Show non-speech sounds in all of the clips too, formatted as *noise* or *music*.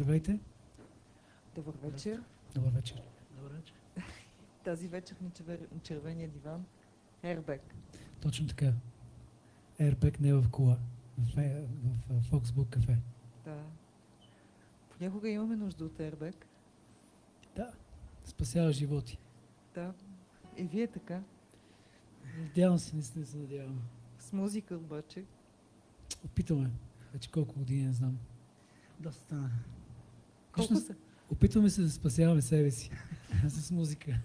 Здравейте. Добър вечер. Добър вечер. Добър вечер. *laughs* Тази вечер на черве- на червения диван. Airbag. Точно така. Airbag не е в кола. В, е- в, в Foxbook кафе. Да. Понякога имаме нужда от airbag. Да. Спасява животи. Да. И вие така. Надявам се, наистина се надявам. С музика обаче. Опитваме. Вече колко години не знам. Доста стана. Колко са? Опитваме се да спасяваме себе си. *laughs* С музика.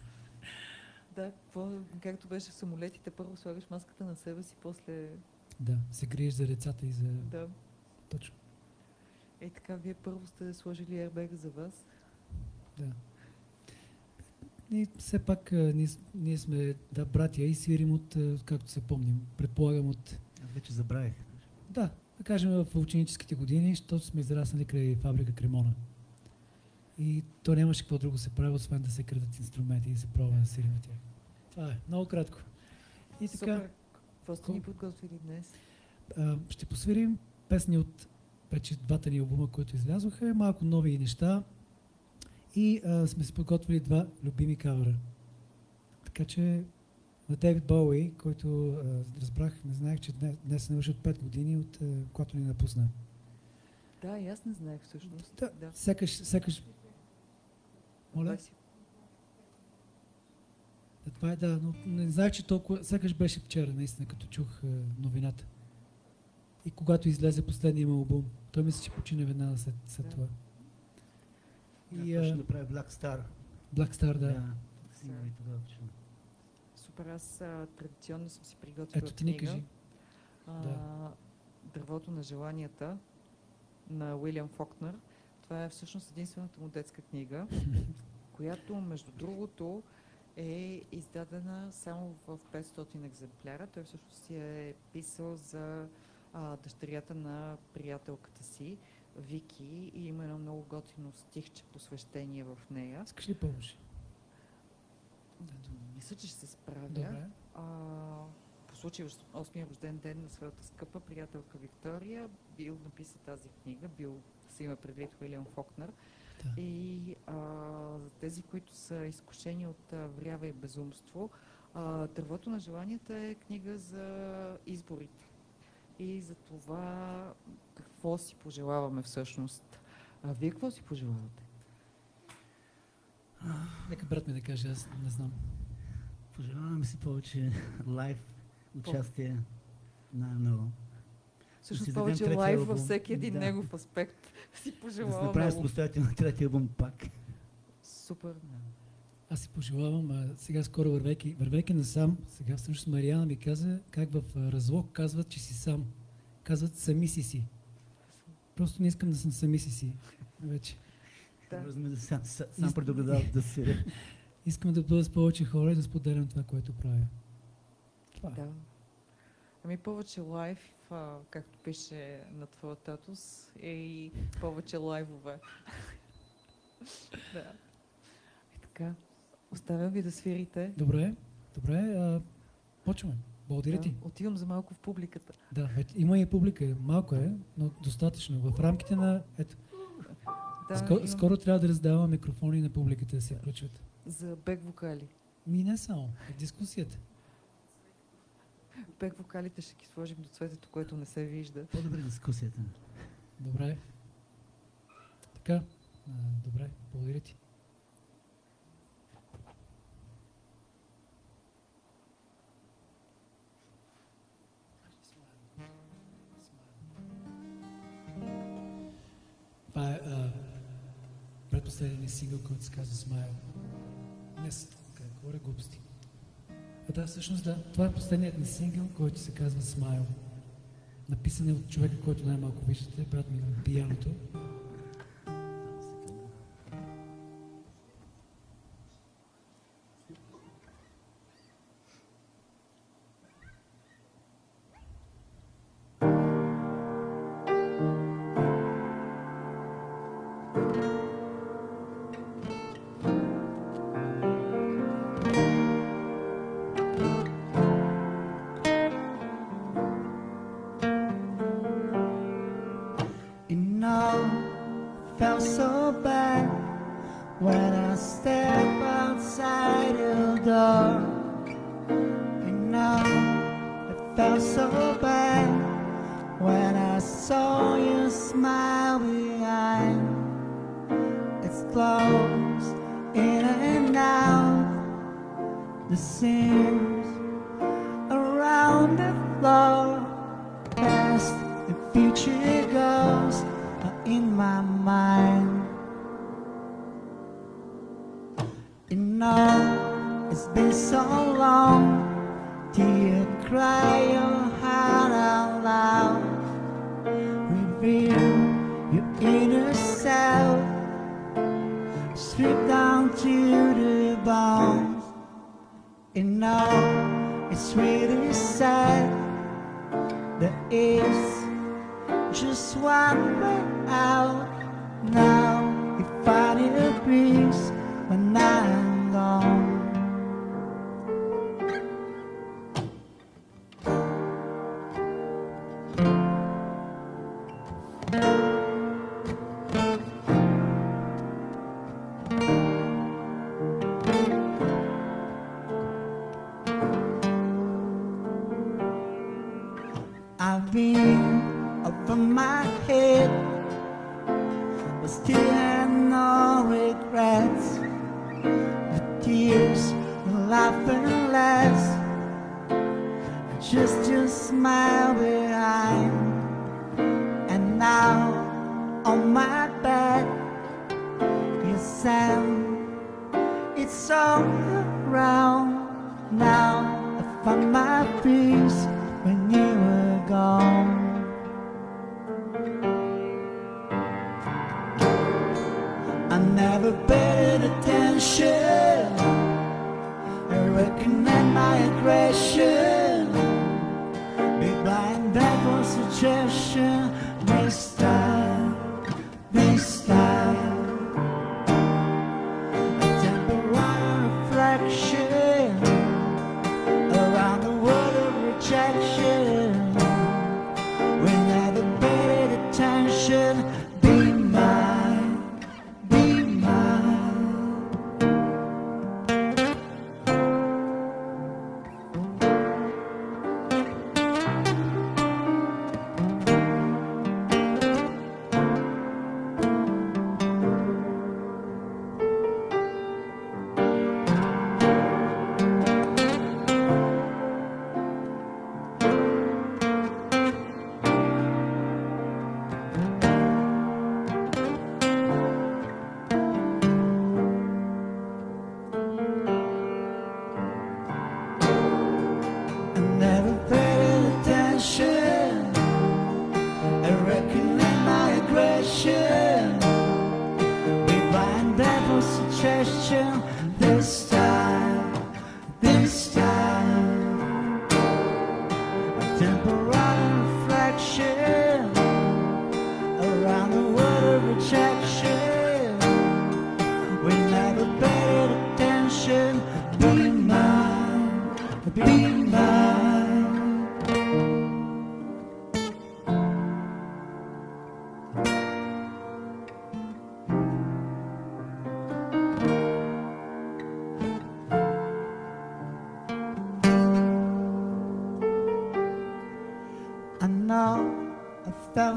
Да, какво, както беше в самолетите, първо слагаш маската на себе си, после... Да, се гриеш за децата и за... Да. Точно. Е така, вие първо сте сложили airbag за вас. Да. Ние все пак а, ние, ние сме да, братя и свирим от, а, както се помним, предполагам от, Аз вече забравих. да, да кажем в ученическите години, защото сме израснали край фабрика Кремона. И то нямаше какво друго се прави, освен да се крадат инструменти и се пробва на тях. Това е, много кратко. И така, Супер. Какво сте ни подготвили днес? а, ще посвирим песни от вече двата ни албума, които излязоха, малко нови неща и а, сме си подготвили два любими кавера. Така че на Дейвид Боуи, който а, разбрах, не знаех, че днес, днес се навършат 5 години от а, когато ни напусна. Да, и аз не знаех всъщност. Да. да. Сякаш, сякаш... Моля? Да, това е да, но не знаех, че толкова... Сякаш беше вчера, наистина, като чух а, новината. И когато излезе последния му албум, той мисля, че почина веднага след, след Да. това. И да прави Black Star. Black Star, да. Сингъл и тогава почна. Супер, аз а, традиционно съм си приготвила Ето ти ни книга. кажи. А, Да. Дървото на желанията на Уилям Фокнер. Това е всъщност единствената му детска книга, *laughs* която, между другото, е издадена само в 500 екземпляра. Той всъщност си е писал за а, дъщерята на приятелката си, Вики, и има едно много готино стихче посвещение в нея. Искаш ли помощ? Мисля, че ще се справя. Добре. А, случай 8-я рожден ден на своята скъпа приятелка Виктория, Бил написа тази книга, Бил се има предвид Уилям Фокнер. Да. И а, за тези, които са изкушени от а, врява и безумство, а, Дървото на желанията е книга за изборите. И за това какво си пожелаваме всъщност. А вие какво си пожелавате? Нека брат ми да каже, аз не знам. Пожелаваме си повече *laughs* лайв участие на-много. Всъщност си дадем повече лайв във всеки един Да. негов аспект *laughs* си Да пожелавам направим много. самостоятелно третия албум пак. Супер. Аз си пожелавам, а, сега скоро вървейки, вървейки насам, сега всъщност Мариана ми каза как в разлог казват, че си сам. Казват сами си си. Просто не искам да съм сами си си. Вече. Да. Разбираме да сам, сам, предугадал да се... *laughs* Искам да бъда с повече хора и да споделям това, което правя. Това е. Да. Ами повече лайв, а, както пише на твоя татус, е и повече лайвове. да. И така. Оставям ви да свирите. Добре, добре, а, почваме. Благодаря Да, ти. Отивам за малко в публиката. Да, има и публика. Малко е, но достатъчно. В рамките на... Ето, Да, скоро, имам скоро трябва да раздавам микрофони на публиката да се включват. За бек вокали. Ми не само. Дискусията. Бек вокалите ще ги сложим до цветето, което не се вижда. По-добре дискусията. Добре. Така. Добре, благодаря ти. Това е предпоследния ни сингъл, който се казва Смайл. Днес, как говоря глупости. А да, всъщност да, това е последният ни сингъл, който се казва Смайл. Написан е от човека, който най-малко виждате, брат ми на пияното. Less, just your smile behind. And now on my bed, you sound, it's all around. Now I find my peace when you were gone. I never paid attention aggression.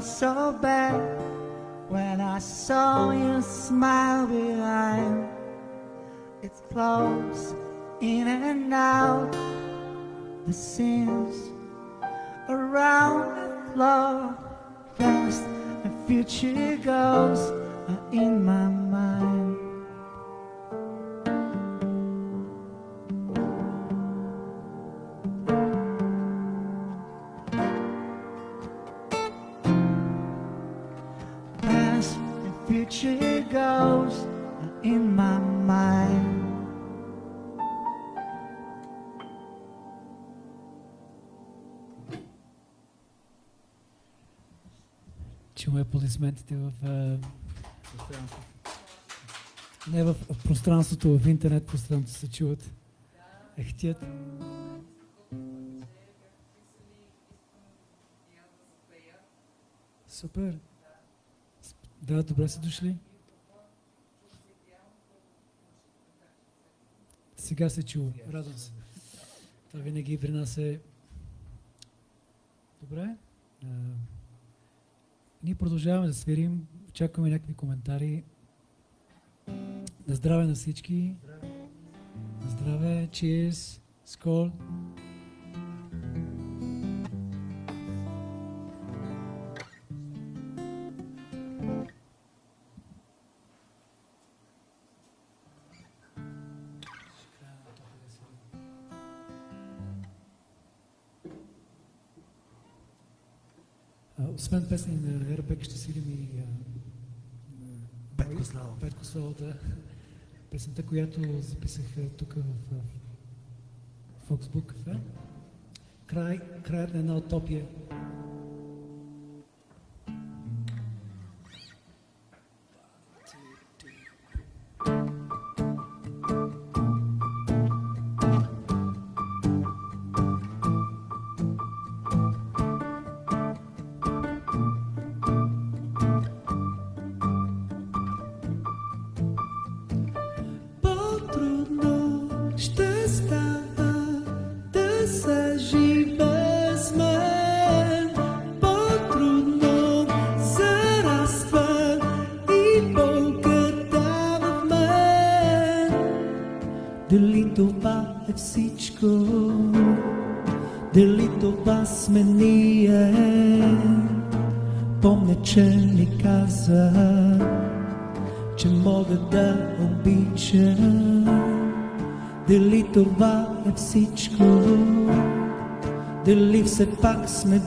So bad when I saw you smile behind. It's close in and out the scenes around the floor. Past and future goes in my mind. аплодисментите в... Не, в, в пространството, в интернет пространството се чуват. Ехтият. Супер. Да, добре са дошли. Сега се чува. Радвам се. Това винаги при нас е... Добре. Ние продължаваме да свирим, чакаме някакви коментари. На здраве на всички. На здраве, cheers, скол. песни на РБК ще свирим и Петко Славов. Петко Славов, да. Песента, която записах е, тук в Foxbook. Край, краят на една утопия. nas med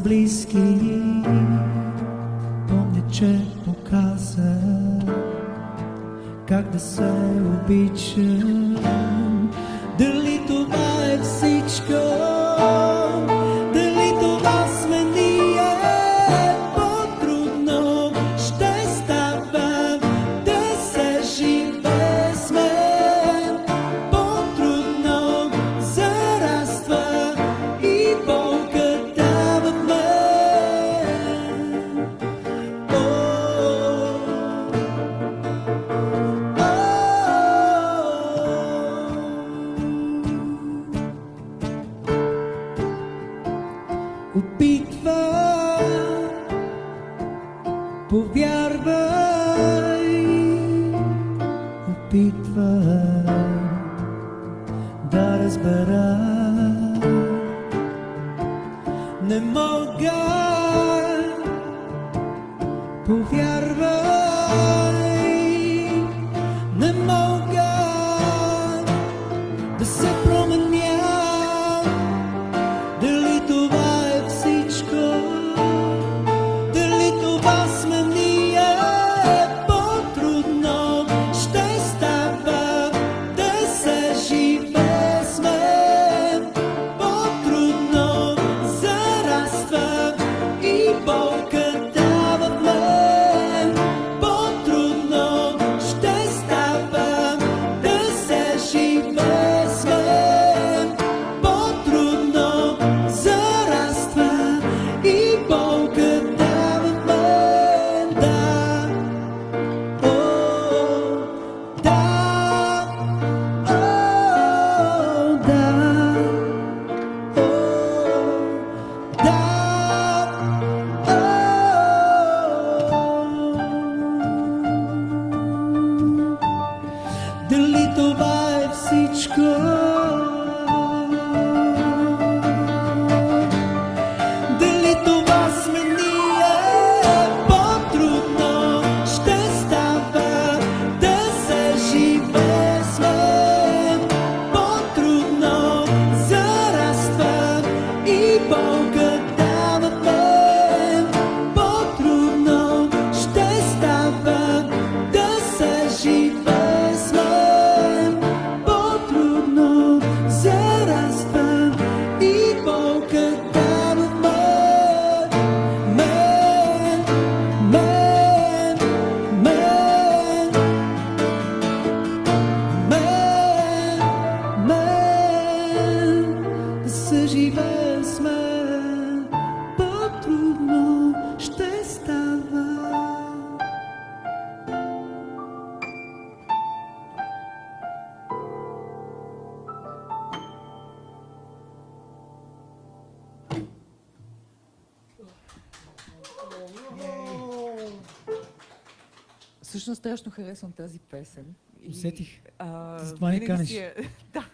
харесвам тази песен. И, Усетих. А, Затова ни винаги каниш. си я, *laughs* да.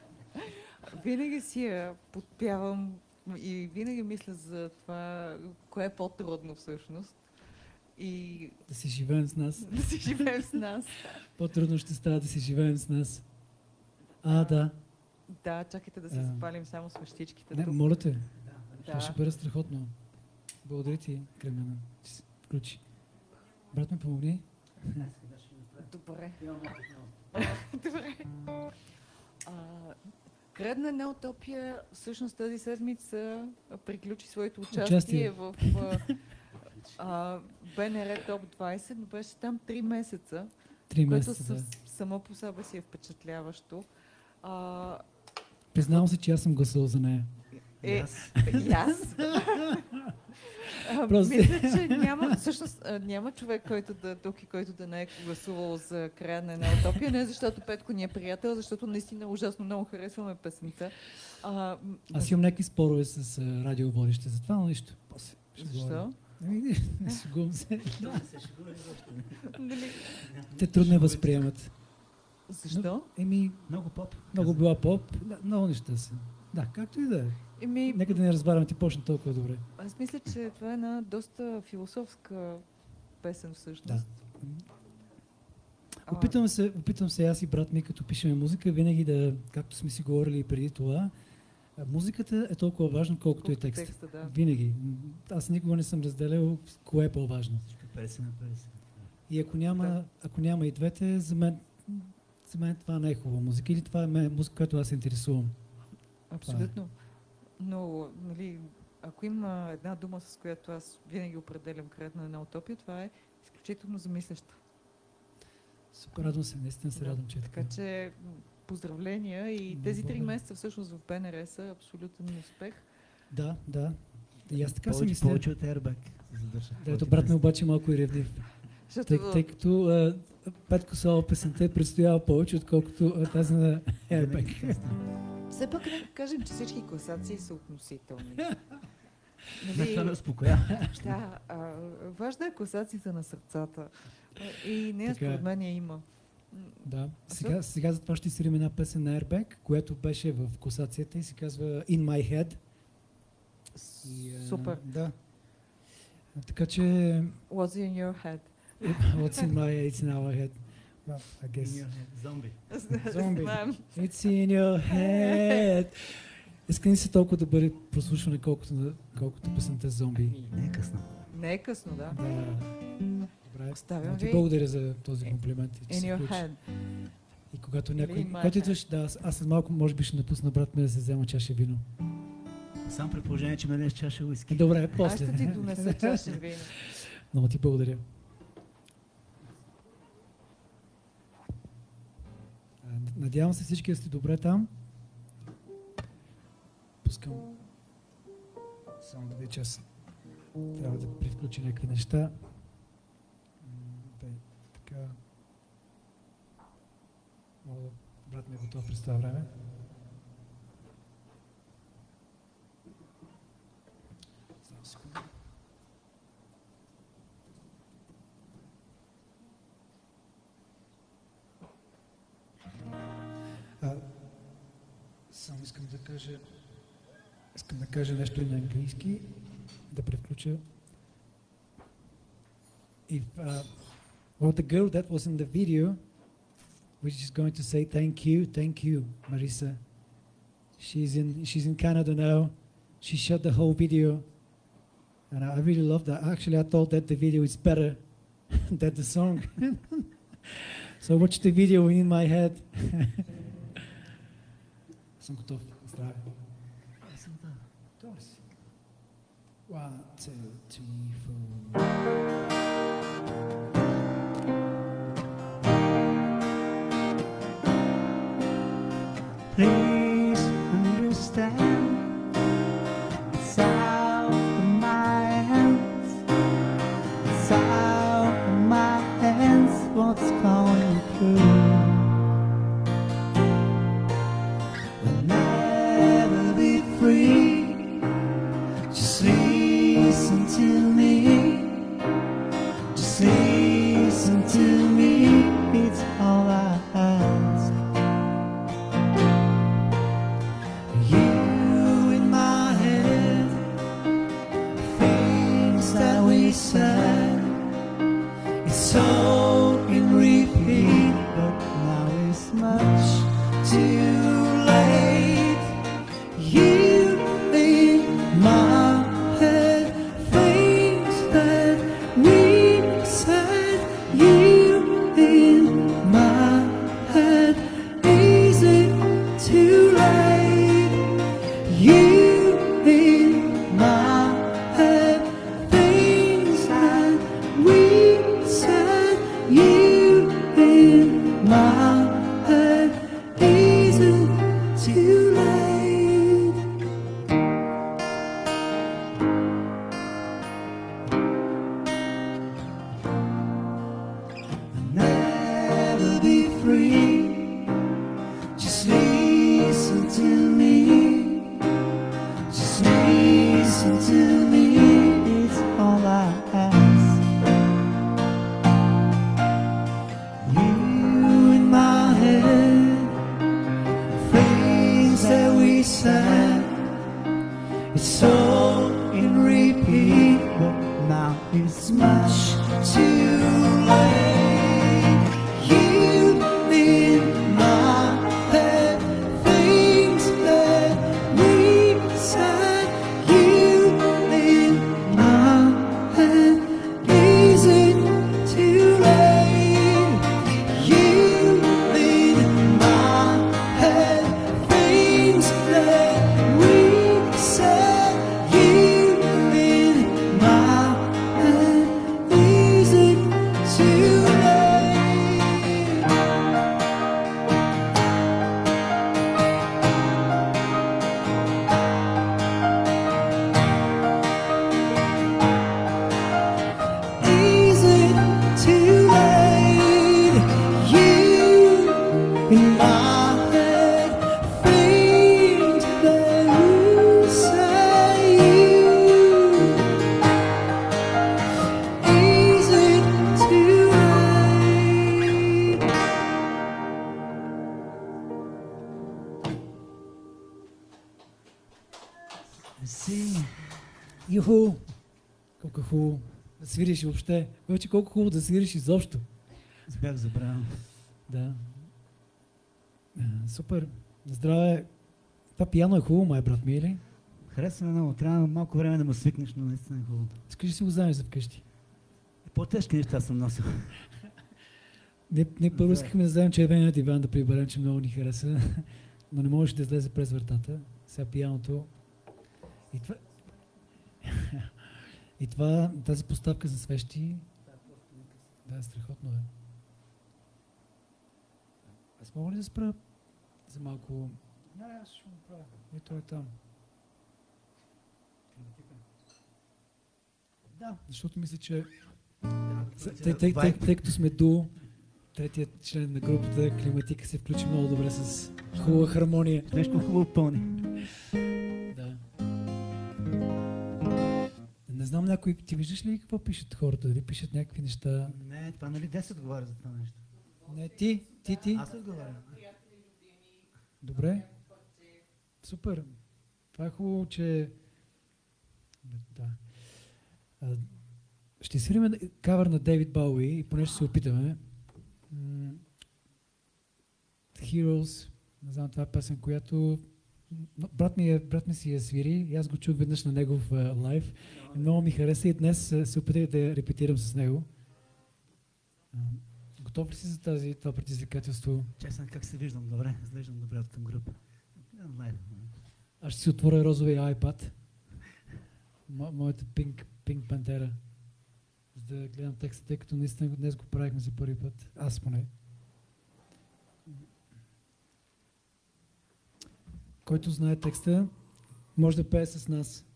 Винаги си я подпявам и винаги мисля за това, кое е по-трудно всъщност. И Да си живеем с нас. *laughs* да си живеем с нас. По-трудно ще става да си живеем с нас. А, да. Да, чакайте да си А. запалим само свещичките. Не, тук. моля те. Това да. ще бъде страхотно. Благодаря ти, Кремена, че се включи. Брат ми помогни. Добре. *laughs* Добре. А, Кредна една утопия всъщност тази седмица приключи своето участие, Участие. в а, а, БНР Топ 20, но беше там 3 месеца, Три което месеца. Да. със- само по себе си е впечатляващо. А, Признавам се, че аз съм гласувал за нея. Е, *laughs* и аз. Просто- Мисля, че няма, всъщност, няма човек, който да тук и който да не е гласувал за края на една утопия. Не защото Петко ни е приятел, защото наистина ужасно много харесваме песента. А, Аз имам някакви спорове с а, радиоводещите за това, но нищо. После ще Защо? Ами, *laughs* не шегувам се. Нали? Те трудно я възприемат. Защо? Еми, Много поп. много била поп, да, много неща са. Да, както и да е. Еми, Нека да не разбавяме ти почна толкова добре. аз мисля, че това е една доста философска песен всъщност. Да. Опитвам се, опитвам се аз и брат ми, като пишеме музика, винаги да, както сме си говорили и преди това, музиката е толкова важна, колкото е колко текст. текста, да. Винаги. Аз никога не съм разделял кое е по-важно. 50 на 50. И ако няма, Да. ако няма и двете, за мен, за мен това не е хубава музика. Или това е музика, която аз се интересувам. Абсолютно. Но, нали, ако има една дума, с която аз винаги определям края на една утопия, това е изключително замисляща. Супер радвам се, наистина се Да, радвам, че е така. Че поздравления и тези три Благодаря. месеца всъщност в БНР са абсолютен успех. Да, да. И аз така си Повече, мисля. повече от Airbag. ето брат ми обаче е малко и ревнив. *laughs* Защото Тъй, тъй като а, Петко Соло песента е предстоява повече, отколкото а, тази на Airbag. Все пак нека кажем, че всички класации са относителни. *laughs* Не, Нали, ме успокоява. да, а, важна е класацията на сърцата. И нея Така е. според мен я има. Да. Сега, сега затова ще свирим една песен на Airbag, която беше в класацията и се казва In My Head. И, а, Супер. Да. Така че What's in your head? What's in my it's in our head. Well, I guess. Зомби. Зомби. Знаем. It's in your head. Искам ли се толкова да бъде прослушване, колкото, колкото песента Зомби? Не е късно. Не е късно, да. Да. Добре. Оставям ти ви. благодаря за този комплимент. и че In your head. И когато някой... Когато идваш, да, аз, аз след малко може би ще напусна брат ми да се взема чаша вино. Само при положение, че ме днес чаша уиски. Добре, Аз после. ще ти донеса чаша вино. Много ти благодаря. Надявам се всички да сте добре там. Пускам. Само да видя, трябва да привключа някакви неща. Бе, така. Брат ми е готов през това време. само искам да кажа искам да кажа нещо и на английски, да превключа. If, uh, well, the girl that was in the video, which is going to say thank you, thank you, Marisa. She's in, she's in Canada now. She shot the whole video. And I really love that. Actually, I thought that the video is better *laughs* than the song. *laughs* so watch the video in my head. *laughs* Съм готов. Здраве. Добре си. One, two, three, four. Please свириш въобще. Вече колко хубаво да свириш изобщо. бях забравил. Да. Супер. Здраве. Това пияно е хубаво, май брат ми, или? Харесва ме много. Трябва малко време да му свикнеш, но наистина е хубаво. Искаш да си го вземеш за вкъщи? По-тежки неща съм носил. Не, не първо искахме да вземем червеният диван да приберем, че много ни хареса, *laughs* но не можеше да излезе през вратата. Сега пияното. И това... *laughs* И това, тази поставка за свещи... Да, страхотно е. Аз мога ли да спра за малко... Не, аз ще го правя. И той е там. Да, защото мисля, че С- Тъй, като сме дуо, третият член на групата Климатика се включи много добре с хубава хармония. Нещо хубаво пълни. Не знам някой, ти виждаш ли какво пишат хората? Дали пишат някакви неща? Не, това нали 10 отговаря за това нещо. Не, ти, ти, ти. Аз отговарям. Добре. Супер. Това е хубаво, че... Да. Ще свирим кавър на Дейвид Бауи и поне ще се опитаме. Heroes, не знам, това е песен, която брат ми, е, брат ми си я свири и аз го чух веднъж на негов а, лайв. Много ми хареса и днес се опитах да репетирам с него. Готов ли си за тази, това предизвикателство? Честно, как се виждам добре? Изглеждам добре от към група. Аз ще си отворя розовия iPad. Мо, моята пинк, пинк пантера. За да гледам текста, тъй като наистина днес го правихме за първи път. Аз поне. Който знае текста, може да пее с нас.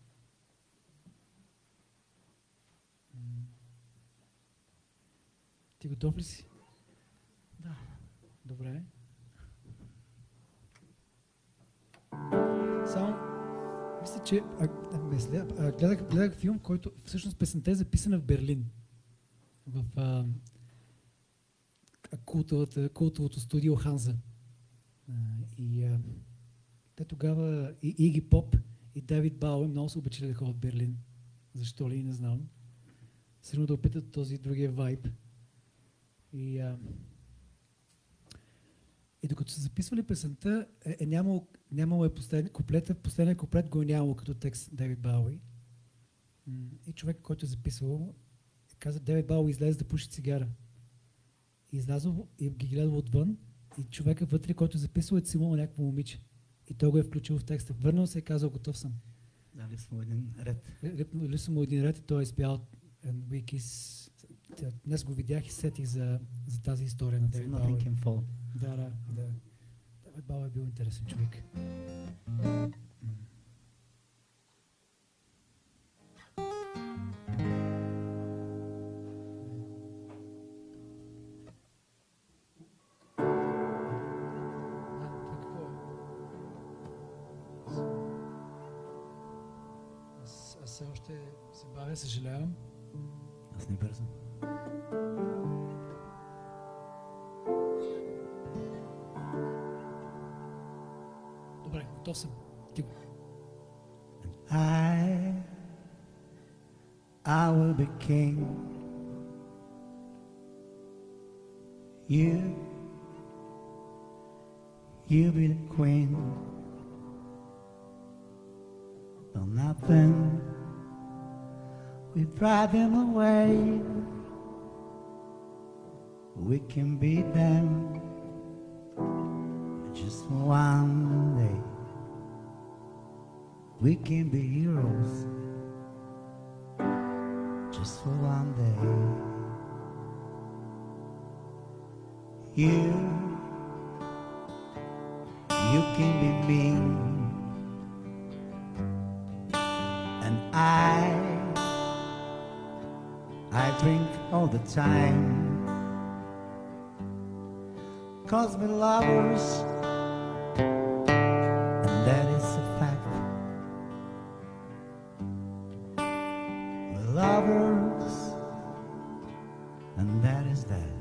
Ти готов ли си? Да. Добре. Само, мисля, че а, а, мисля, а, гледах, гледах филм, който всъщност песента е записана в Берлин. В а, култовата, култовото студио Ханза. А, и а, те тогава и Иги Поп и Давид Бауер много се обичали да ходят в Берлин. Защо ли, не знам. Сигурно да опитат този другия вайб. И, а, и докато са записвали песента, е, е нямало, нямало е последния куплет, последния куплет го е нямало като текст Девид Бауи. И човек, който е записал, каза, Девид Бауи излезе да пуши цигара. И излязъл и ги гледал отвън и човека вътре, който е записал, е цимал някакво момиче. И той го е включил в текста. Върнал се и казал, готов съм. Дали сме един ред. Са му един ред и той е we kiss. тя- днес го видях и сетих за, за тази история на Девид Бауър. Да, да, да. Девид Бауър е бил интересен човек. Аз, аз все още се бавя, съжалявам. Аз не бързам. Добре, готов съм. Ти го. I, I will be king. You, you be the queen. Well, nothing we drive them away. We can beat them just for one day. We can be heroes just for one day. You, you can be mean, drink all the time. Cause we're lovers, and that is a fact. We're lovers, and that is that.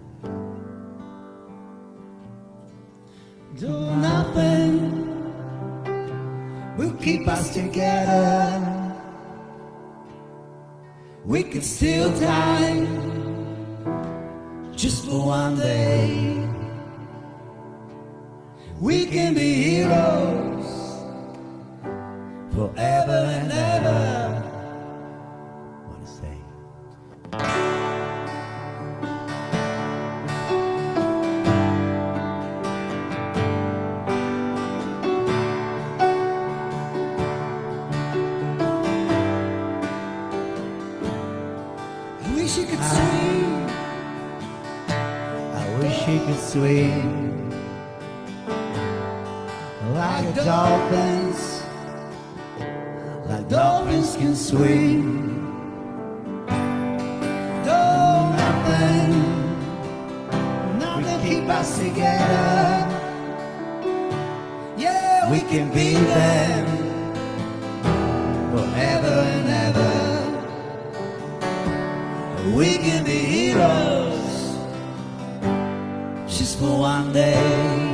Do nothing will keep us together. We could steal time like dolphins can swim. No, nothing, nothing keep us together. Yeah, we can be them forever and ever. We can be heroes just for one day.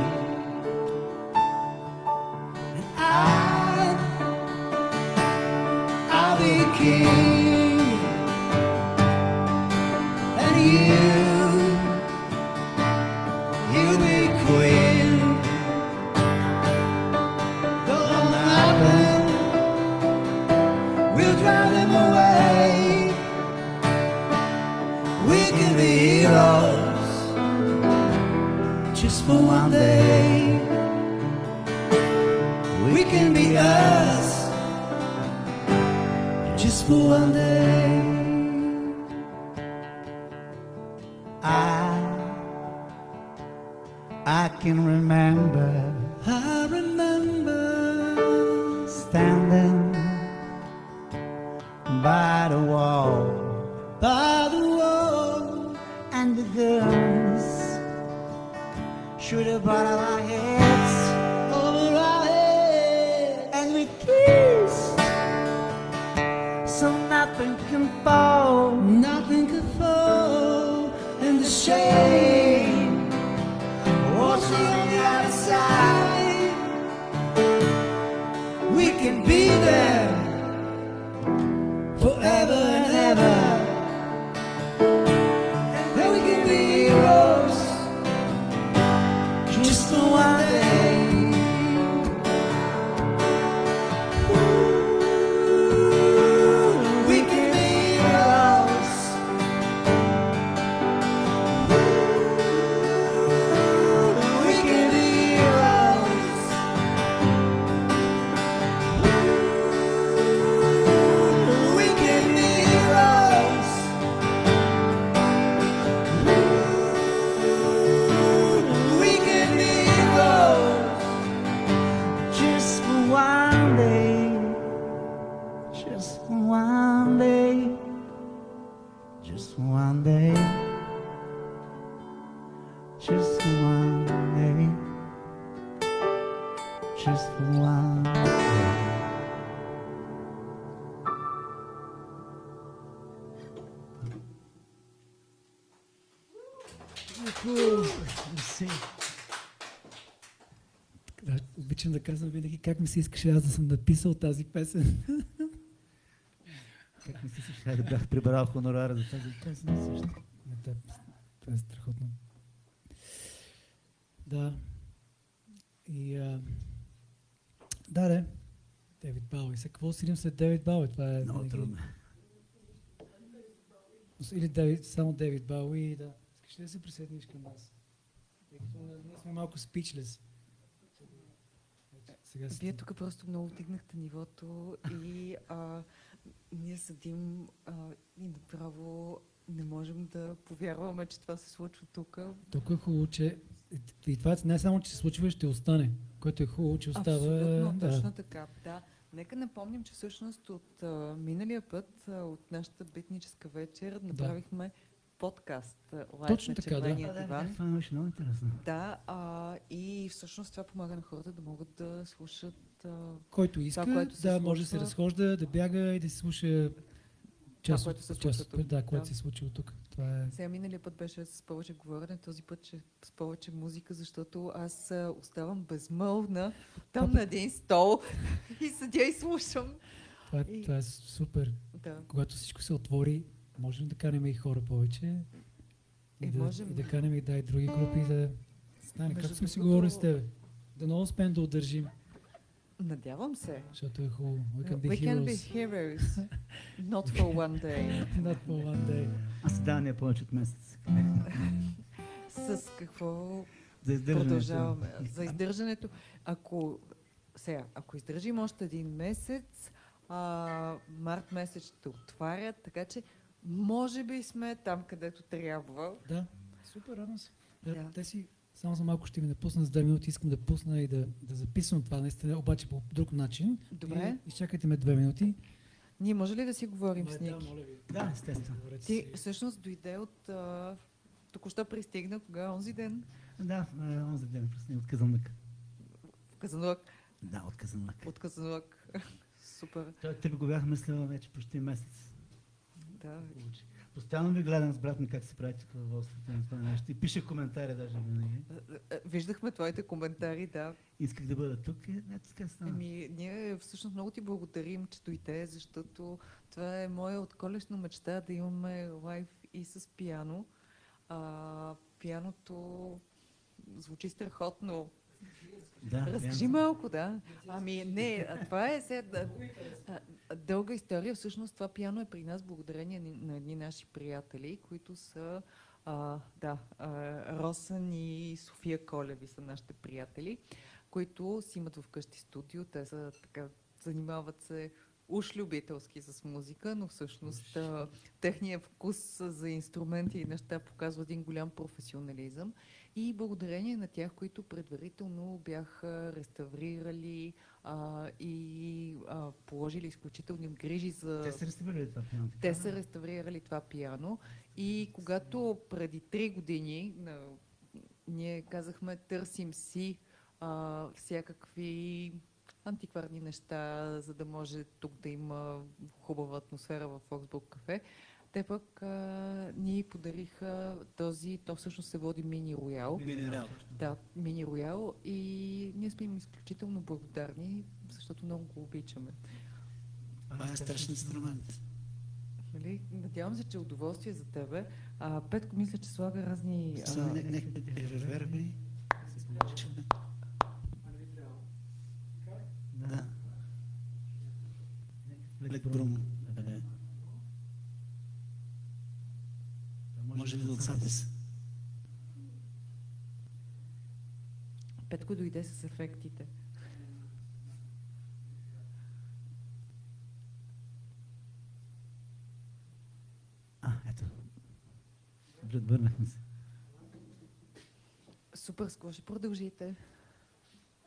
Обичам да казвам винаги как ми се искаше аз да съм написал тази песен. *laughs* Как ми си ще да бях прибрал хонорара за тази песен също. Не, да, Това е страхотно. Да. И а, да, да. Девид Бауи. Сега какво сидим след Девид Бауи? Това е Много трудно. Или Девид, само Девид Бауи, да. Искаш ли да се присъединиш към нас? Тъй като ние сме малко спичлес. Сега Вие тук просто много вдигнахте нивото и а, ние седим а, и направо не можем да повярваме, че това се случва тук. Толкова е хубаво, че и това не само, че се случва, ще остане. Което е хубаво, че остава. Абсолютно, да. точно така. Да. Нека напомним, че всъщност от а, миналия път, а, от нашата битническа вечер, направихме подкаст а, лайв Точно на така, да. А, да, диван. да, това беше много интересно. Да, а, и всъщност това помага на хората да могат да слушат а, Който иска, което се да, може да се разхожда, да бяга и да се слуша част което от- се част случва от- тук. Да, което Да. се случи от тук. Това е... Сега миналия път беше с повече говорене, този път ще с повече музика, защото аз а, оставам безмълвна там на един стол *laughs* и седя и слушам. Това, е, И- това е супер. Да. Когато всичко се отвори, можем да канем и хора повече. И, Е, да, можем. и да канем и да, и други групи да стане. Както сме си говорили с тебе. Да много успеем да удържим, Надявам се. защото е хубаво. We can be We can be heroes. heroes, *laughs* not for one day. Not for one day. Аз давам я повече от месец. *laughs* С какво За издържането. продължаваме? За издържането. Ако, сега, ако издържим още един месец, а, март месец ще отварят, така че може би сме там, където трябва. Да, супер, радвам се. Да, Да. Те си, само за малко ще ми напусна с две минути, искам да пусна и да, да записвам това наистина, обаче по друг начин. Добре. И, изчакайте ме две минути. Ние може ли да си говорим с Да, Ники? моля ви. Да, естествено. Ти всъщност дойде от... А, току-що пристигна, кога? Онзи ден? Да, е, онзи ден просто от Казанлък. Казанлък. Да, от Казанлък. От Казанлък. *laughs* Супер. Той те го бях мислил вече почти месец. Да. Получи. Постоянно ви гледам с брат ми как се прави тук в Острата на това нещо. И пише коментари даже винаги. Е, е, Виждахме твоите коментари, да. Исках да бъда тук и ето така стана. Еми, ние всъщност много ти благодарим, че дойде, защото това е моя отколешна мечта да имаме лайв и с пиано. А, пианото звучи страхотно. Да, Разкажи вярно. малко, да. Ами не, това е сега, да, дълга история. Всъщност това пиано е при нас благодарение ни- на едни наши приятели, които са а, да, а, Росен и София Колеви са нашите приятели, които си имат вкъщи студио. Те са така, занимават се уж любителски с музика, но всъщност а, техният вкус за инструменти и неща показва един голям професионализъм. И благодарение на тях, които предварително бяха реставрирали а, и а, положили изключителни грижи за... Те са реставрирали това пиано. Те са реставрирали това пиано и когато преди три години на, ние казахме търсим си а, всякакви антикварни неща, за да може тук да има хубава атмосфера в Фоксбург кафе, те пък а, ни подариха този, то всъщност се води мини роял. Минерал. Да, мини роял и ние сме им изключително благодарни, защото много го обичаме. Това е страшен инструмент. Нали? Надявам се, че е удоволствие за тебе. А, Петко мисля, че слага разни... Са, А, не- те реверби. Да. Лек брум. Е, Може ли да отсадиш? Петко дойде с ефектите. А, ето. Върнахме се. Супер, с ще продължите?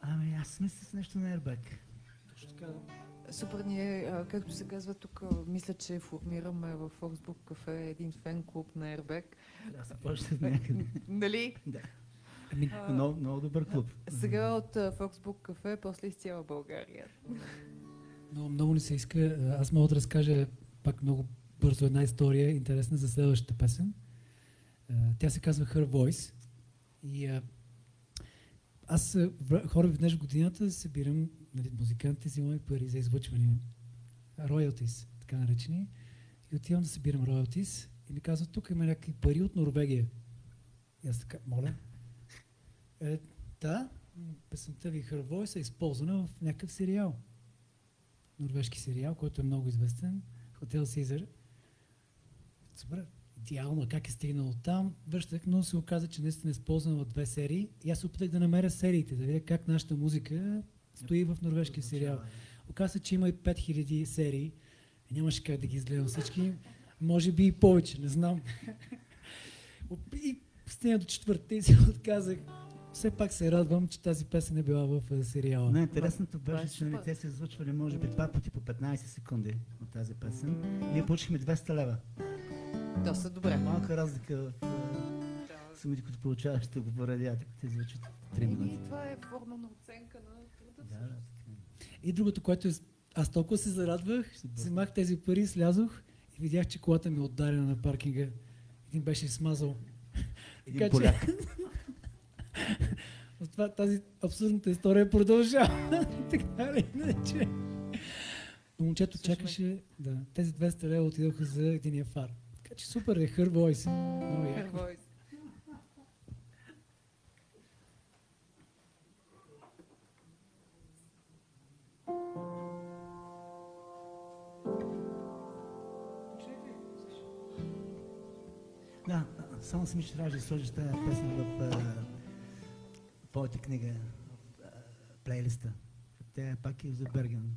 Ами аз мисля с нещо на. Точно така. Супер, ние, както се казва тук, мисля, че формираме в Фоксбург кафе един фен клуб на. Трябва да се почне от някъде. Нали? Да. Ами, Много, много добър клуб. Сега от Фоксбук кафе, после из цяла България. много, много ни се иска. Аз мога да разкажа пак много бързо една история, интересна за следващата песен. Тя се казва Her Voice. И аз хора веднъж в годината събирам нали, музикантите, взимаме пари за излъчване. Royalties, така наречени. И отивам да събирам royalties и ми казват, тук има някакви пари от Норвегия. И аз така, моля. Е, да, песента ви Her Voice е използвана в някакъв сериал. Норвежки сериал, който е много известен. Хотел Сизър. Супер. Идеално, как е стигнал там. Връщах, но се оказа, че наистина е използвана в две серии. И аз се опитах да намеря сериите, да видя как нашата музика стои в норвежкия сериал. Оказа се, че има и 5000 серии. И нямаше как да ги изгледам всички. Може би и повече, не знам. *laughs* И стигна до четвърта и си отказах. Все пак се радвам, че тази песен е била в е, сериала. Най-интересното е беше, че нали, супер. те се излъчвали може би два пъти по 15 секунди от тази песен. Ние получихме 200 лева. Доста добре. Малка разлика в е, сумите, които получаваш тук в радиата, които излъчват 3 минути. И това е форма на оценка на труда. Да, да, И другото, което е, аз толкова се зарадвах, вземах тези пари, слязох и видях, че колата ми е отдарена на паркинга. Един беше смазал. Един че- поляк. *laughs* *laughs* От това тази абсурдната история продължава. *laughs* така или иначе. Но момчето чакаше, да, тези 200 лева отидоха за единия фар. Така че супер е, Her Voice. Много Her яко. Voice. Да, само си мисля, че трябваше да сложиш тази песен в твоята книга, в а, плейлиста. Тя е пак и за Берген.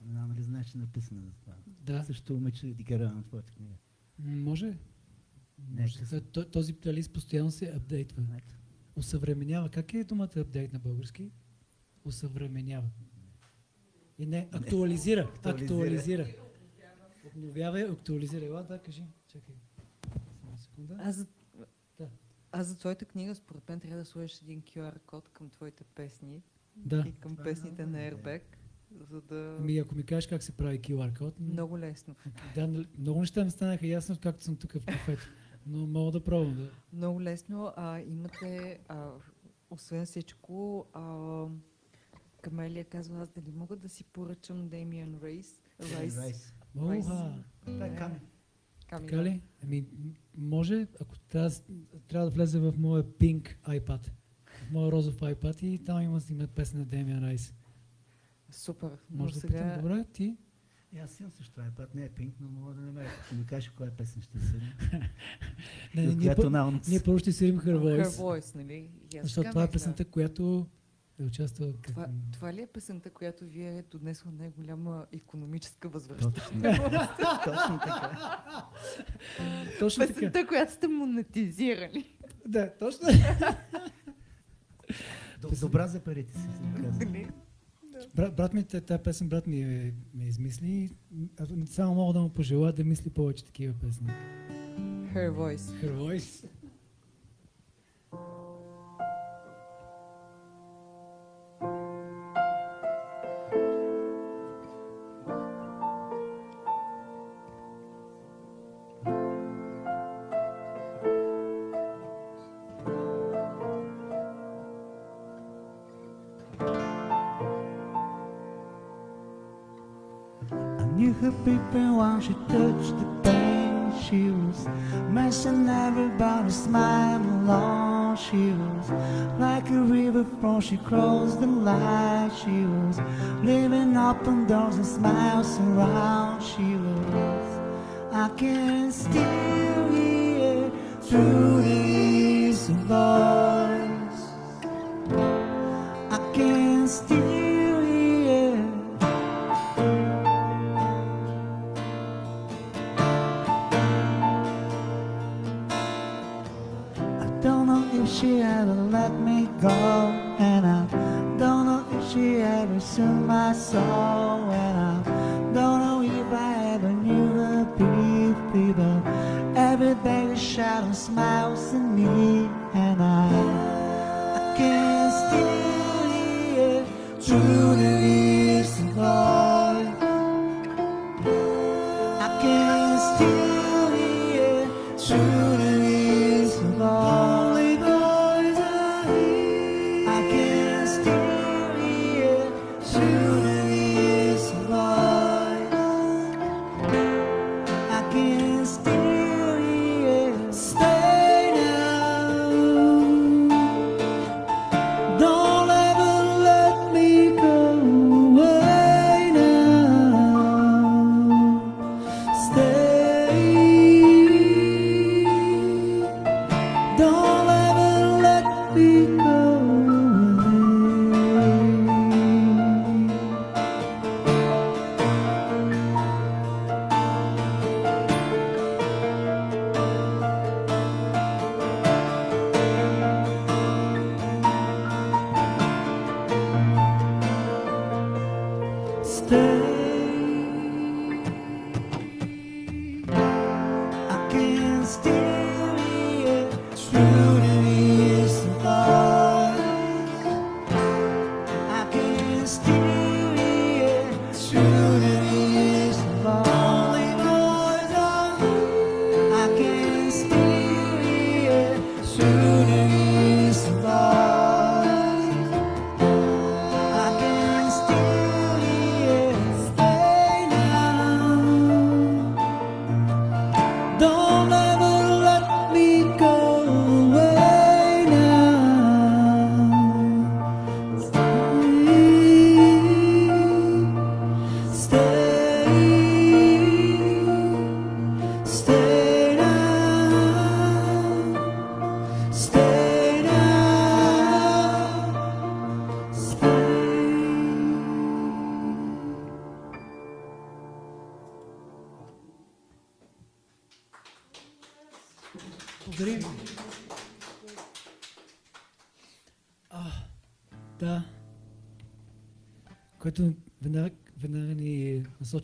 Не знам дали знаеш, че е написана за това. Да, Също момиче Дигера на твоята книга. може. Не, може. Този плейлист постоянно се апдейтва. Ето. Усъвременява. Как е думата апдейт на български? Усъвременява. И не, актуализира. Актуализира. актуализира. Обновява и актуализира. Ела, да, кажи. Чакай. Секунда. Аз за. Аз за твоята книга, според мен, трябва да сложиш един QR код към твоите песни Да. и към е песните много на. Airbag, за да... Ами ако ми кажеш как се прави QR код, Много лесно. да, нали, много неща ми станаха ясно, както съм тук в кафето. Но мога да пробвам. Да. Много лесно. А, имате, а, освен всичко, а, Камелия казва, аз дали мога да си поръчам Damien Рейс. Райс. Райс. Оха, Е така ли? Ами, може, ако трябва, да- трябва да влезе в моя pink iPad, в моя розов iPad и там има снимат песен на Демиан Райс. Супер. Но Може да сега... питам, добре, ти? И аз имам също iPad, не е пинк, но мога да намеря. Ще ми кажеш коя песен ще се *laughs* Не, не, ние, пър, ние първо ще свирим Her Her Voice, Voice, нали? Защото това е песента, която е участвала като... Това, това ли е песента, която ви е донесла най-голяма економическа възвръщаемост? Точно. Така. Точно така. Песента, която сте монетизирали. Да, точно. Добра за парите си? Брат, брат ми, та- тази песен брат ми е, ме измисли. Аз Само мога да му пожелая да мисли повече такива песни. Her Voice. Her Voice.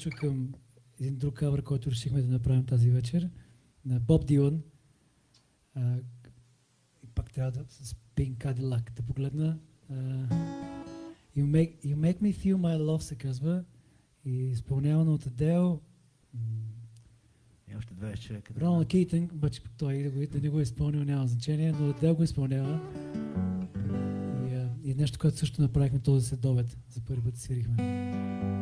Ни насочва към един друг кавър, който решихме да направим тази вечер, на Боб Дилан. А, и пак трябва да с Pink Cadillac да погледна. А, you, make, you Make Me Feel My Love се казва и изпълнявано от Адел. И още 20 човека. Роналд Кейтън, обаче той да, го, да не го е изпълнил няма значение, но Адел го изпълнява. И, а, и нещо, което също направихме този следобед. За първи път свирихме.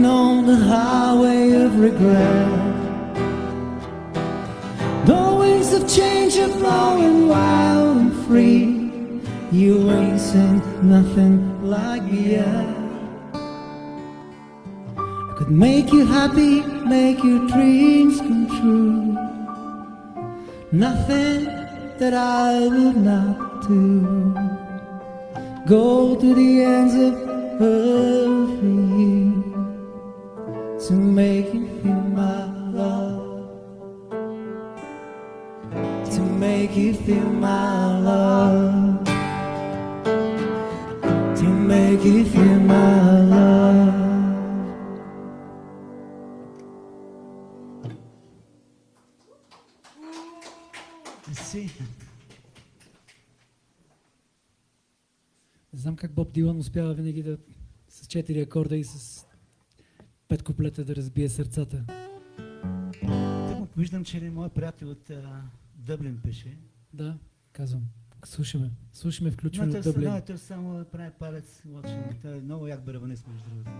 And on the highway of regret. The winds of change are blowing wild and free. You ain't seen nothing like me yet. I could make you happy, make your dreams come true. Nothing that I would not do. Go to the ends of earth for you to make you feel my love. To make you feel my love. To make you feel my love. Си. Не знам как Боб Дилан успява винаги да с четири акорда и с пет куплета да разбие сърцата. Тъкмо виждам, че един мой приятел от а, Дъблин пише. Да, казвам. Слушаме. Слушаме включване от Дъблин. да, той само прави палец. лошо. Той е много як барабанист, между другото.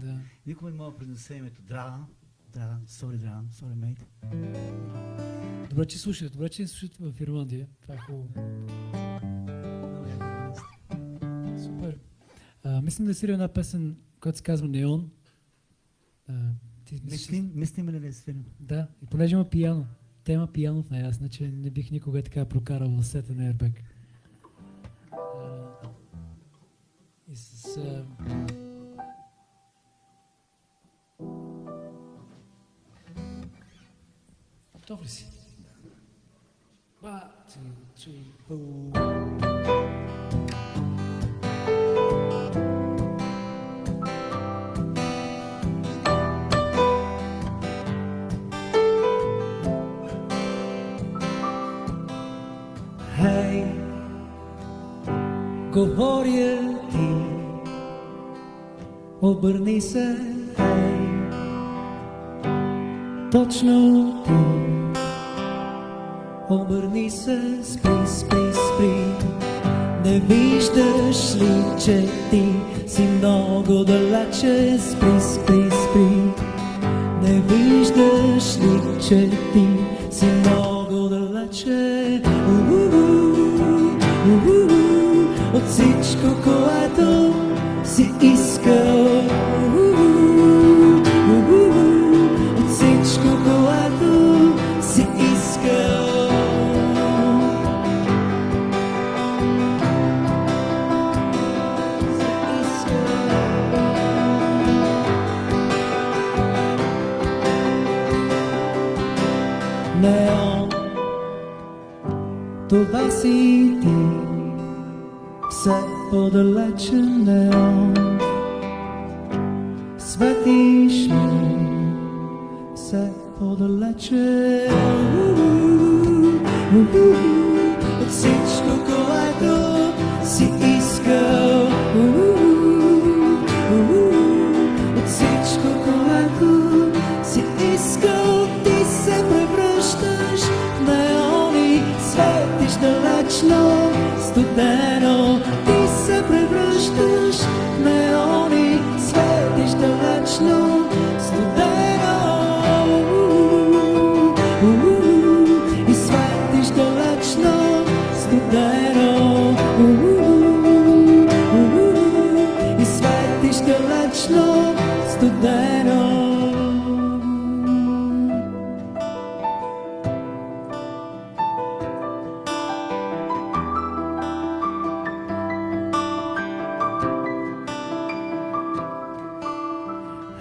Да. Никой не мога да произнесе името Драган. Драган, sorry Драган, sorry mate. Добре, че слушате. Добре, че слушате в Ирландия. Това е хубаво. Супер. А, мислим да свиря една песен, която се казва Неон. Ти Мислим, мислим ли да я свирим? Да, и понеже има пияно. Те има пияно в нея, аз иначе не бих никога така прокарал в сета на Airbag. А, И с... А... Готов ли си? One, two, three, говоря ти, обърни се, хей, точно ти. Обърни се, спри, спри, спри. Не виждаш ли, че ти си много далече? Спри, спри, спри. Не виждаш ли, че ти всичко, което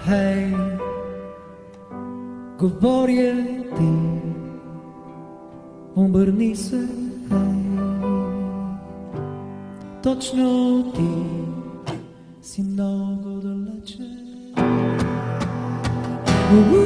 Хей, говоря ти, обърни се, хей, точно ти си много далече. У-у-у,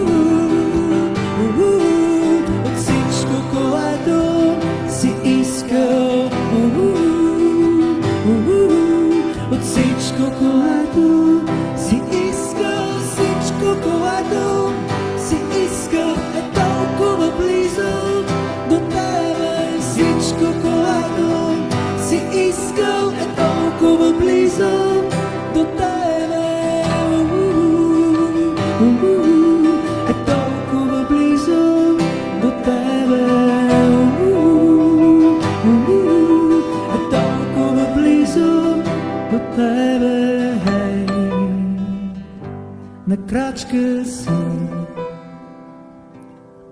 Си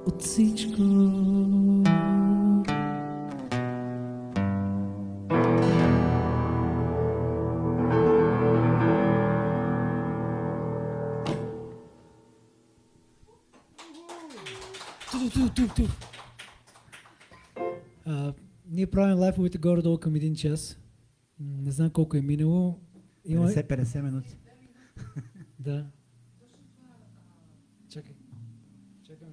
от всичко. А, Ние правим лайфовете горе-долу към един час. Не знам колко е минало. Има... 50-50 минути. Да. Чакай. Чакай.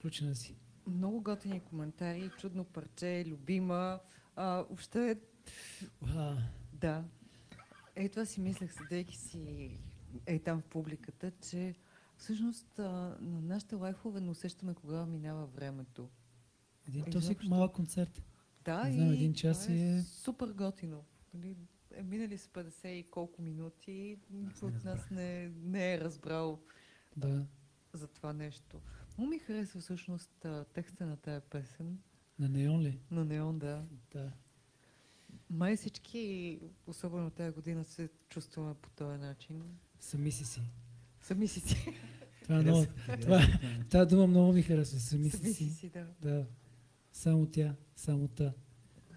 Включена си. Много готини коментари, чудно парче, любима. А, въобще, Уа. да. Ей, това си мислех, седейки си ей там в публиката, че всъщност а, на нашите лайфове не усещаме кога минава времето. Един Е, този изобщо. малък концерт. Да, Не знам, и един час е е- супер готино. Нали, Е, минали с 50 и колко минути, никой от нас не, не е разбрал Да. за това нещо. Много ми харесва всъщност текста на тая песен, На Неон ли? на Неон, да. Да. Май всички, особено тази година, се чувстваме по този начин. Сами си си. Сами си си. Това е много. Това, тази дума много ми харесва. Сами Сами си си да. Да. Само тя, само та.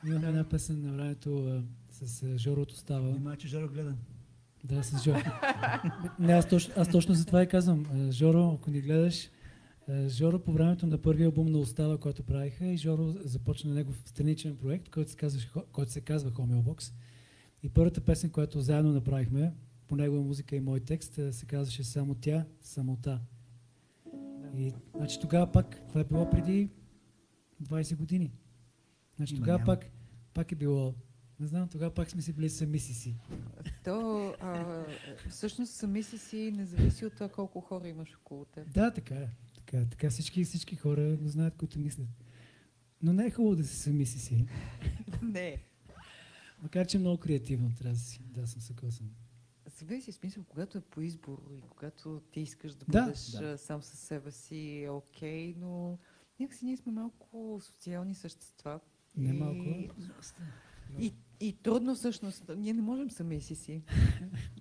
Имахме една песен на времето с а, Жоро от Остава. Внимавай, че Жоро гледа. Да, с Жоро. Не, аз точно, аз точно за това и казвам. Жоро, ако ни гледаш, Жоро по времето на първия албум на Остава, който правиха, и Жоро започна негов страничен проект, който се, казваше, Хо- който се казва Homeobox. И първата песен, която заедно направихме, по негова музика и мой текст, а, се казваше Само тя, самота. И значи тогава пак, това е било преди 20 години. Значи тогава няма. пак, пак е било, не знам, тогава пак сме си били сами си си. То а, всъщност сами си си не зависи от това колко хора имаш около теб. Да, така е. Така, така всички, всички хора го знаят, които мислят. Но не е хубаво да си сами си си. *laughs* Не. Макар, че е много креативно трябва да си. Да, съм съгласен. Зависи в смисъл, когато е по избор и когато ти искаш да Да, бъдеш да. сам със себе си, е окей, но някакси ние сме малко социални същества. Не и, малко. И, и трудно всъщност. Ние не можем сами си си. *laughs*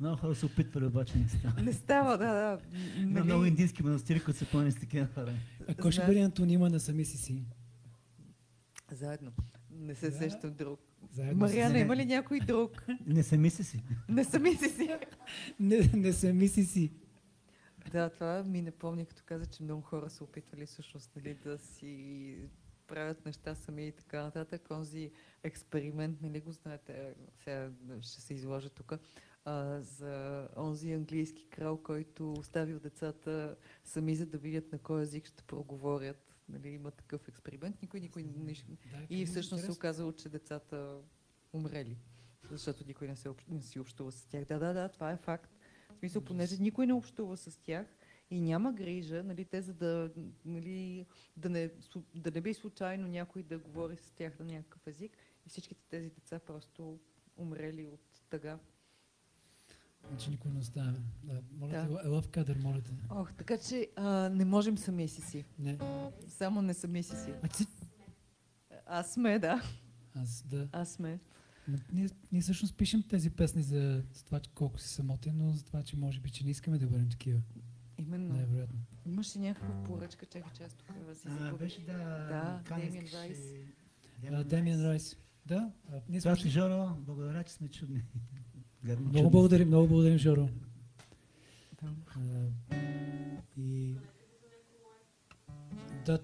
Много хора се опитвали, обаче не става. Не става, да, да. Има Нали, много индийски манастири, които са пълни с такива хора. А кой ще бъде антонима на сами си си? Заедно. Не се Да. сещам друг. Заедно Мариана, има ли някой друг? Не сами си си. Не сами си си. Не, не сами си си. Да, това ми напомня, като каза, че много хора са опитвали всъщност нали, да си правят неща сами и така нататък. Онзи експеримент, нали го знаете, сега ще се изложа тук, а, за онзи английски крал, който оставил децата сами, за да видят на кой език ще проговорят. Нали, има такъв експеримент. Никой, никой не... Да, И е всъщност се оказало, че децата умрели, защото никой не, се, общ- не си общува с тях. Да, да, да, това е факт. В смисъл, понеже никой не общува с тях и няма грижа, нали, те за да, нали, да, не, да не би случайно някой да говори с тях на някакъв език и всичките тези деца просто умрели от тъга. Значи никой не оставя. Да, моля Да. те, ела- в кадър, моля те. Ох, така че а, не можем сами си си. Не. Само не сами си си. А ти, Аз сме, да. аз да. Аз сме. Ние, ние всъщност пишем тези песни за, за това, че колко си самотен, но за това, че може би, че не искаме да бъдем такива. Именно. Най-вероятно. Имаше някаква поръчка, чакай, че аз тук си А, беше да. Да, Демиан Райс. Демиан Райс. Да, ние сме... Това си Жоро, благодаря, че сме чудни. Гадни Много чудни. благодарим, много благодарим, Жоро. Да. А, и... Да,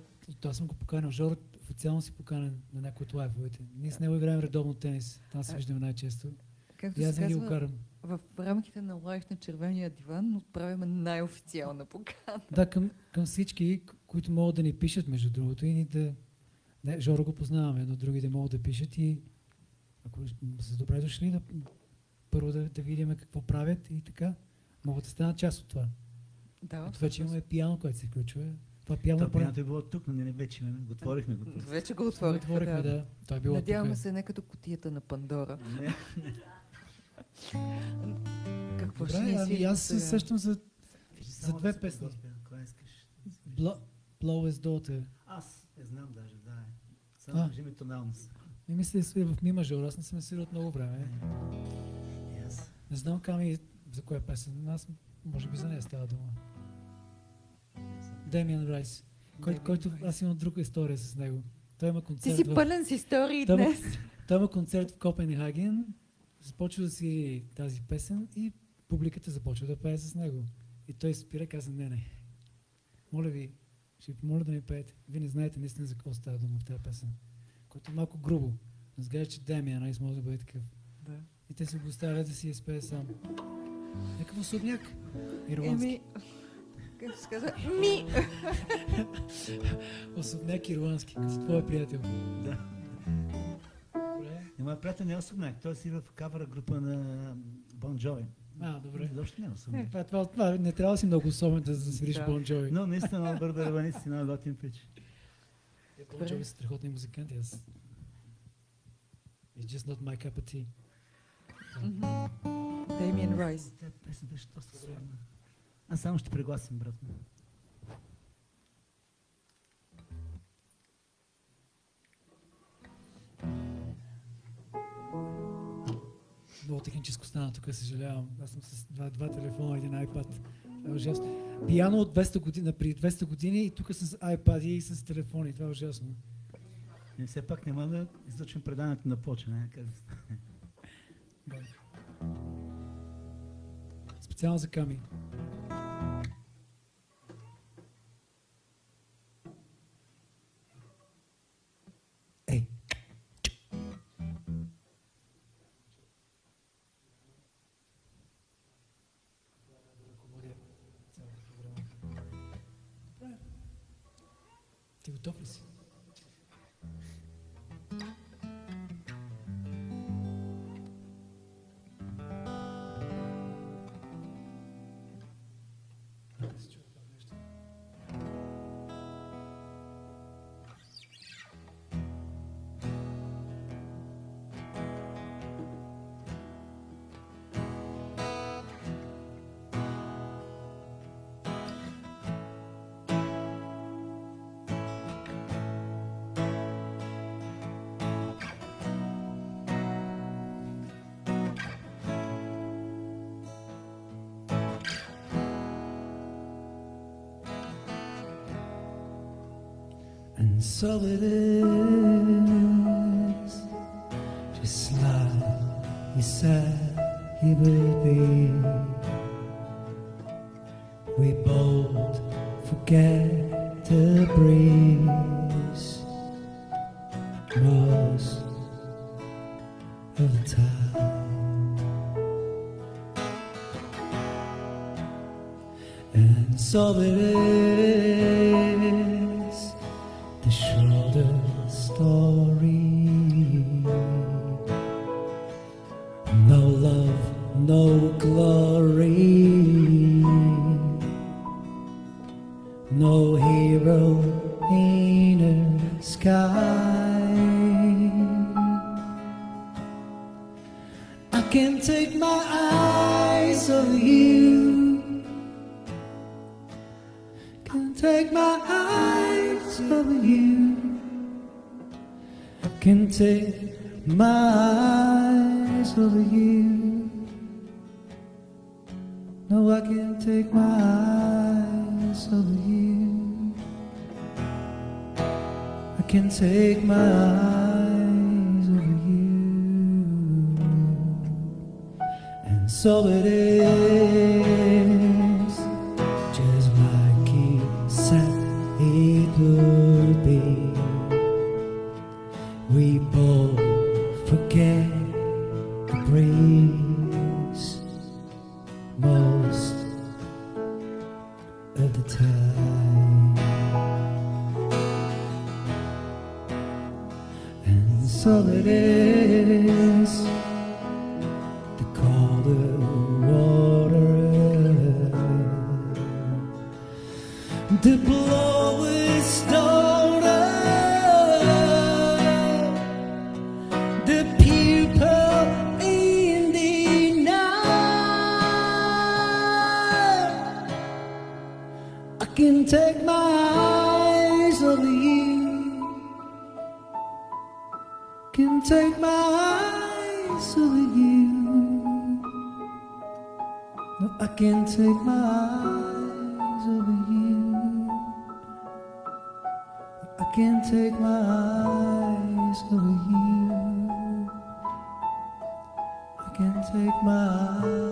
аз съм го поканил. Жоро официално си поканен на някои от лайфовете. Ние с него играем редовно тенис. Там се виждаме най-често. Както И аз винаги го карам. в рамките на лайф на червения диван отправяме най-официална покана. Да, към, към всички, които могат да ни пишат, между другото, и ни да... Не, Жоро го познаваме, но други да могат да пишат и ако са добре дошли, да, първо да, да видим какво правят и така. Могат да станат част от това. Да, Ето вече имаме пиано, което се включва. Това пиано То е пианото е било тук, но ние вече имаме. Го отворихме го. Вече го отворихме, отворихме. да. Да. Той е било Надяваме тук. се не като котията на Пандора. Не, Какво ще Добре, ни ами аз се сещам за За две да песни. подготвя. Кой искаш? Blo- Blow as Daughter. Аз не знам даже, да. е. Само кажи ми тоналност. Не мисля свиря в Мима Жор, аз не съм свирил от много време. Не знам Ками за коя песен, аз може би за нея става дума. Демиан Райс, кой, който аз имам друга история с него. Той има Ти концерт, си в, пълен с истории Той има- днес. той има концерт в Копенхаген, започва да си тази песен и публиката започва да пее с него. И той спира и каза, не, не. Моля ви, ще ви помоля да ми пеете. Вие не знаете наистина за какво става дума в тази песен. Което е малко грубо. Но изглежда, че Демиан Райс може да бъде такъв. Да. И те се го оставят да си я спее сам. Някакъв особняк. Ирландски. Еми, как се казва? Ми! *laughs* Особняк ирландски, като твой приятел. Да. Моят приятел не е особняк. Той си в кавара група на Бон Джови. А, добре. Изобщо не е особняк. Това, това, това, не трябва да си много особен да засвириш Да. Бон Джови. Но наистина много добър барабанист и много готин пич. Бон Джови са страхотни музиканти. It's just not my cup of tea. Демиан Райс. Тя песен беше доста сложна. Аз само ще прегласим, брат. Много техническо стана тук, съжалявам. Аз съм с два, два телефона, един iPad. Това е ужасно. Пияно от 200 години, при 200 години и тук с iPad и с телефони. Това е ужасно. И все пак няма да излъчим преданието на почва. Не? Как да стане? Да. Специално за Ками. So it is, just like he said he would be. We both forget the breeze most of the time. And so it is Can take my eyes off of you. No, I can't take my eyes off of you. I can't take my eyes off of you. I can't take my eyes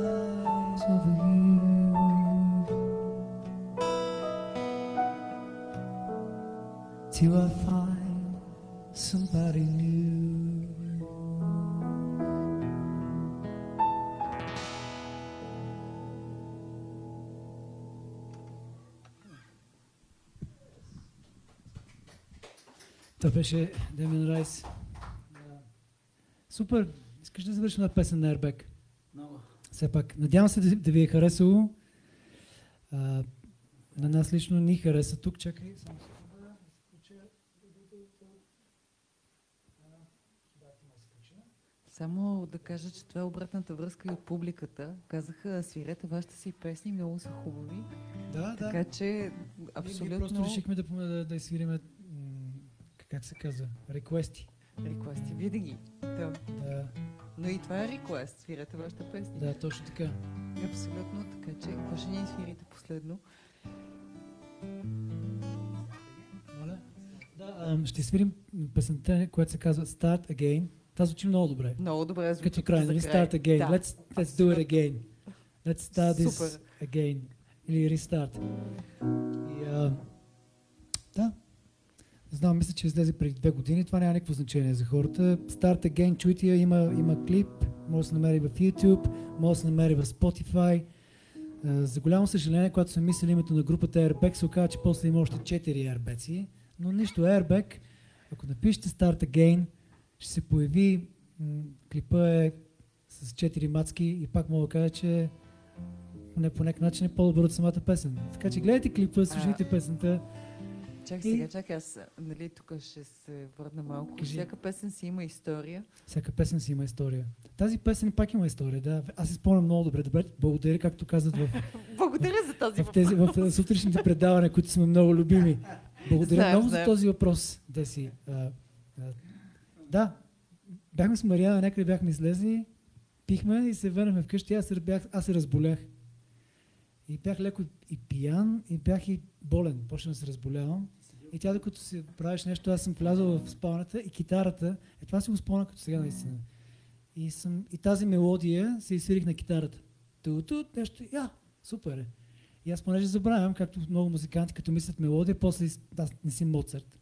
беше Демин Райс. Супер! Искаш да завършим на песен на Airbag? Много. Все пак, надявам се да, да ви е харесало. А, на нас лично ни хареса тук. Чакай, само да да. Само да кажа, че това е обратната връзка и от публиката. Казаха, свирете вашите си песни, много са хубави. Да, да. Така че Ние- Ние абсолютно просто решихме да, да, да свириме, как се казва, реквести. реквести винаги. Да. Да, Но и това е реквест, свирете вашите песни. да, точно така. Абсолютно, така че какво ще ни свирите последно? Моля? Да, ще свирим песента, която се казва Start Again. Тази звучи много добре. Много добре звучи Като край, нали? Start again. Да. Let's, let's do it again. Let's start this Супер. again. Или restart. И, а, да. Не знам, мисля, че излезе преди две години. Това няма никакво значение за хората. Start again, чуйте я, има, има клип. Може да се намери в YouTube, може да се намери в Spotify. За голямо съжаление, когато съм мислил името на групата Airbag, се оказа, че после има още 4 Airbag. Но нищо Airbag. Ако напишете Start Again, ще се появи клипа е с 4 мацки и пак мога да кажа, че поне по някакъв начин е по-добър от самата песен. Така че гледайте клипа, слушайте песента. Чакай сега, чакай, аз нали, тук ще се върна малко. Кажи. Всяка песен си има история. Всяка песен си има история. Тази песен пак има история, да. Аз си спомням много добре. Добре, благодаря, както казват в, *laughs* Благодаря за този в, тези, в сутрешните предавания, които сме много любими. Благодаря Знаем, много знаем. за този въпрос, Деси. А, а, да, бяхме с Марияна, някъде бяхме излезли, пихме и се върнахме вкъщи. Аз бях, аз се разболях. И бях леко и пиян, и бях и болен. Почнах да се разболявам. И тя докато си правиш нещо, аз съм влязъл в спалнята и китарата, е това си го спомня като сега наистина. И, съм, и тази мелодия се изсвирих на китарата. Ту-ту, нещо, я, супер е. И аз понеже забравям, както много музиканти, като мислят мелодия, после аз не си Моцарт,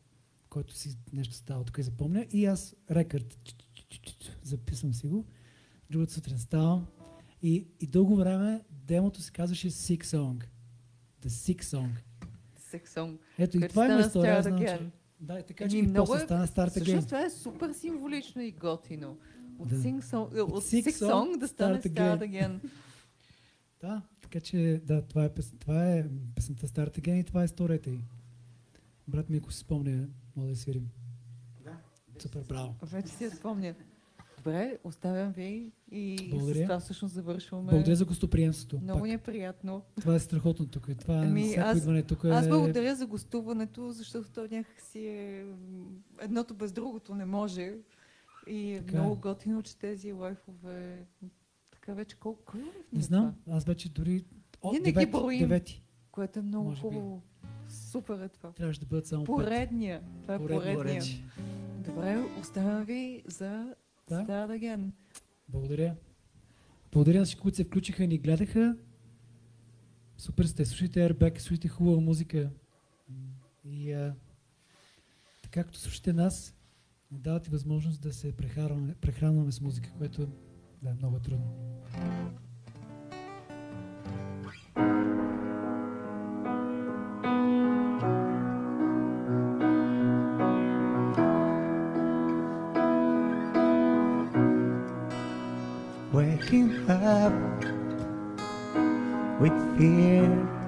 който си нещо става, тук и запомня. И аз рекърд, записвам си го. Другата сутрин ставам. И, и дълго време демото се казваше Sick Song. The Sick Song. Сексон. Ето и Където това е аз Start знам, Again. че... Да, и така че и много после е- стана Start Всъщност Again. това е супер символично и готино. От Да. Sing Song, е, от От Sick Sick Song Song да стане Start Start Again. Again. Да, така че да, това е, пес, това е песента Start Again и това е историята й. Брат ми, ако си спомня, мога да свирим. Супер, браво. Вече си я спомня. Добре, оставям ви и Благодаря. с това всъщност завършваме. Благодаря за гостоприемството. Много ни е приятно. Това е страхотно тук. Това Ами, ами, всяко аз- идване тук е... Аз благодаря за гостуването, защото то някак си е... Едното без другото не може. И е Така е. много готино, че тези лайфове... Така вече колко... Кой ни Не е знам, това? аз вече дори... О, Ние не ги броим. девети. Което е много Може би. хубаво. Супер е това. Трябваше да бъдат само пет. Поредния. Това е Поредния. поредния. Добре, оставям ви за Да. Start Again. Благодаря. Благодаря на всички, които се включиха и ни гледаха. Супер сте. Слушайте Airbag, слушайте хубава музика. И а, така както слушате нас, ни давате възможност да се прехранваме, прехранваме с музика, което да, е много трудно. Up with fear.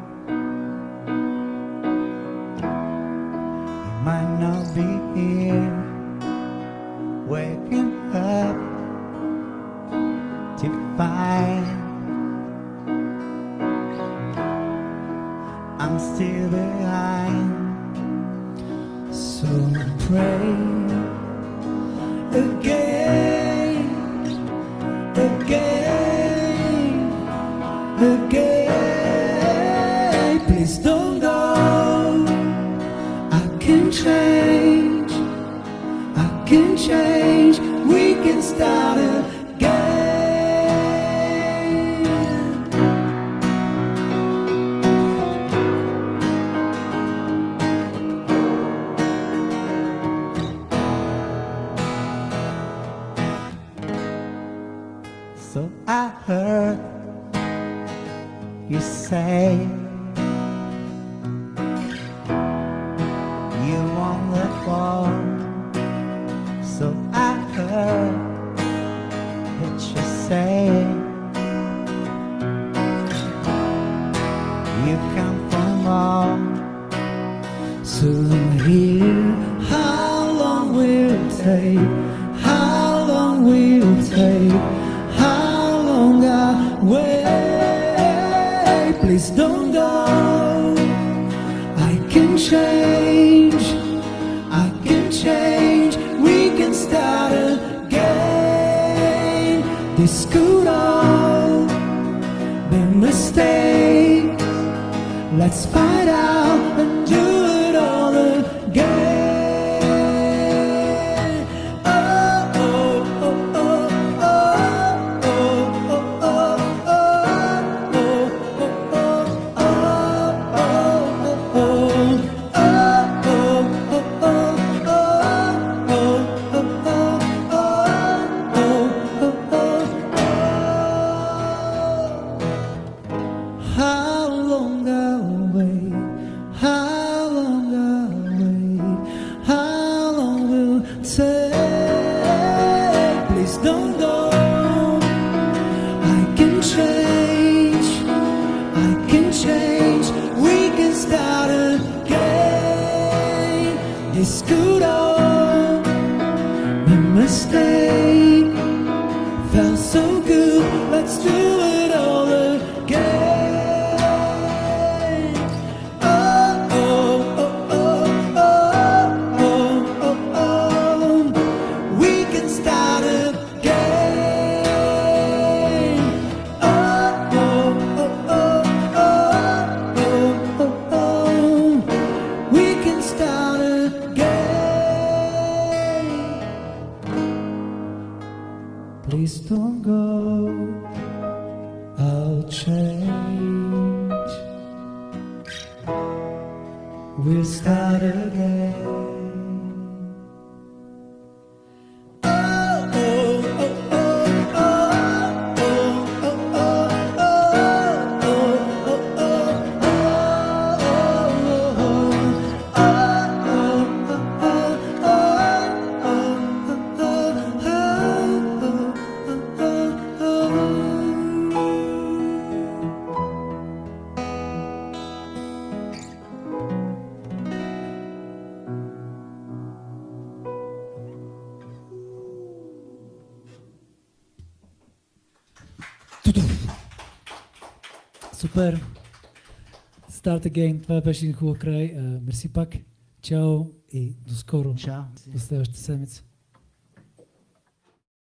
Start again. Това беше един хубав край. Мерси пак. Чао и до скоро. Чао. До следващата седмица.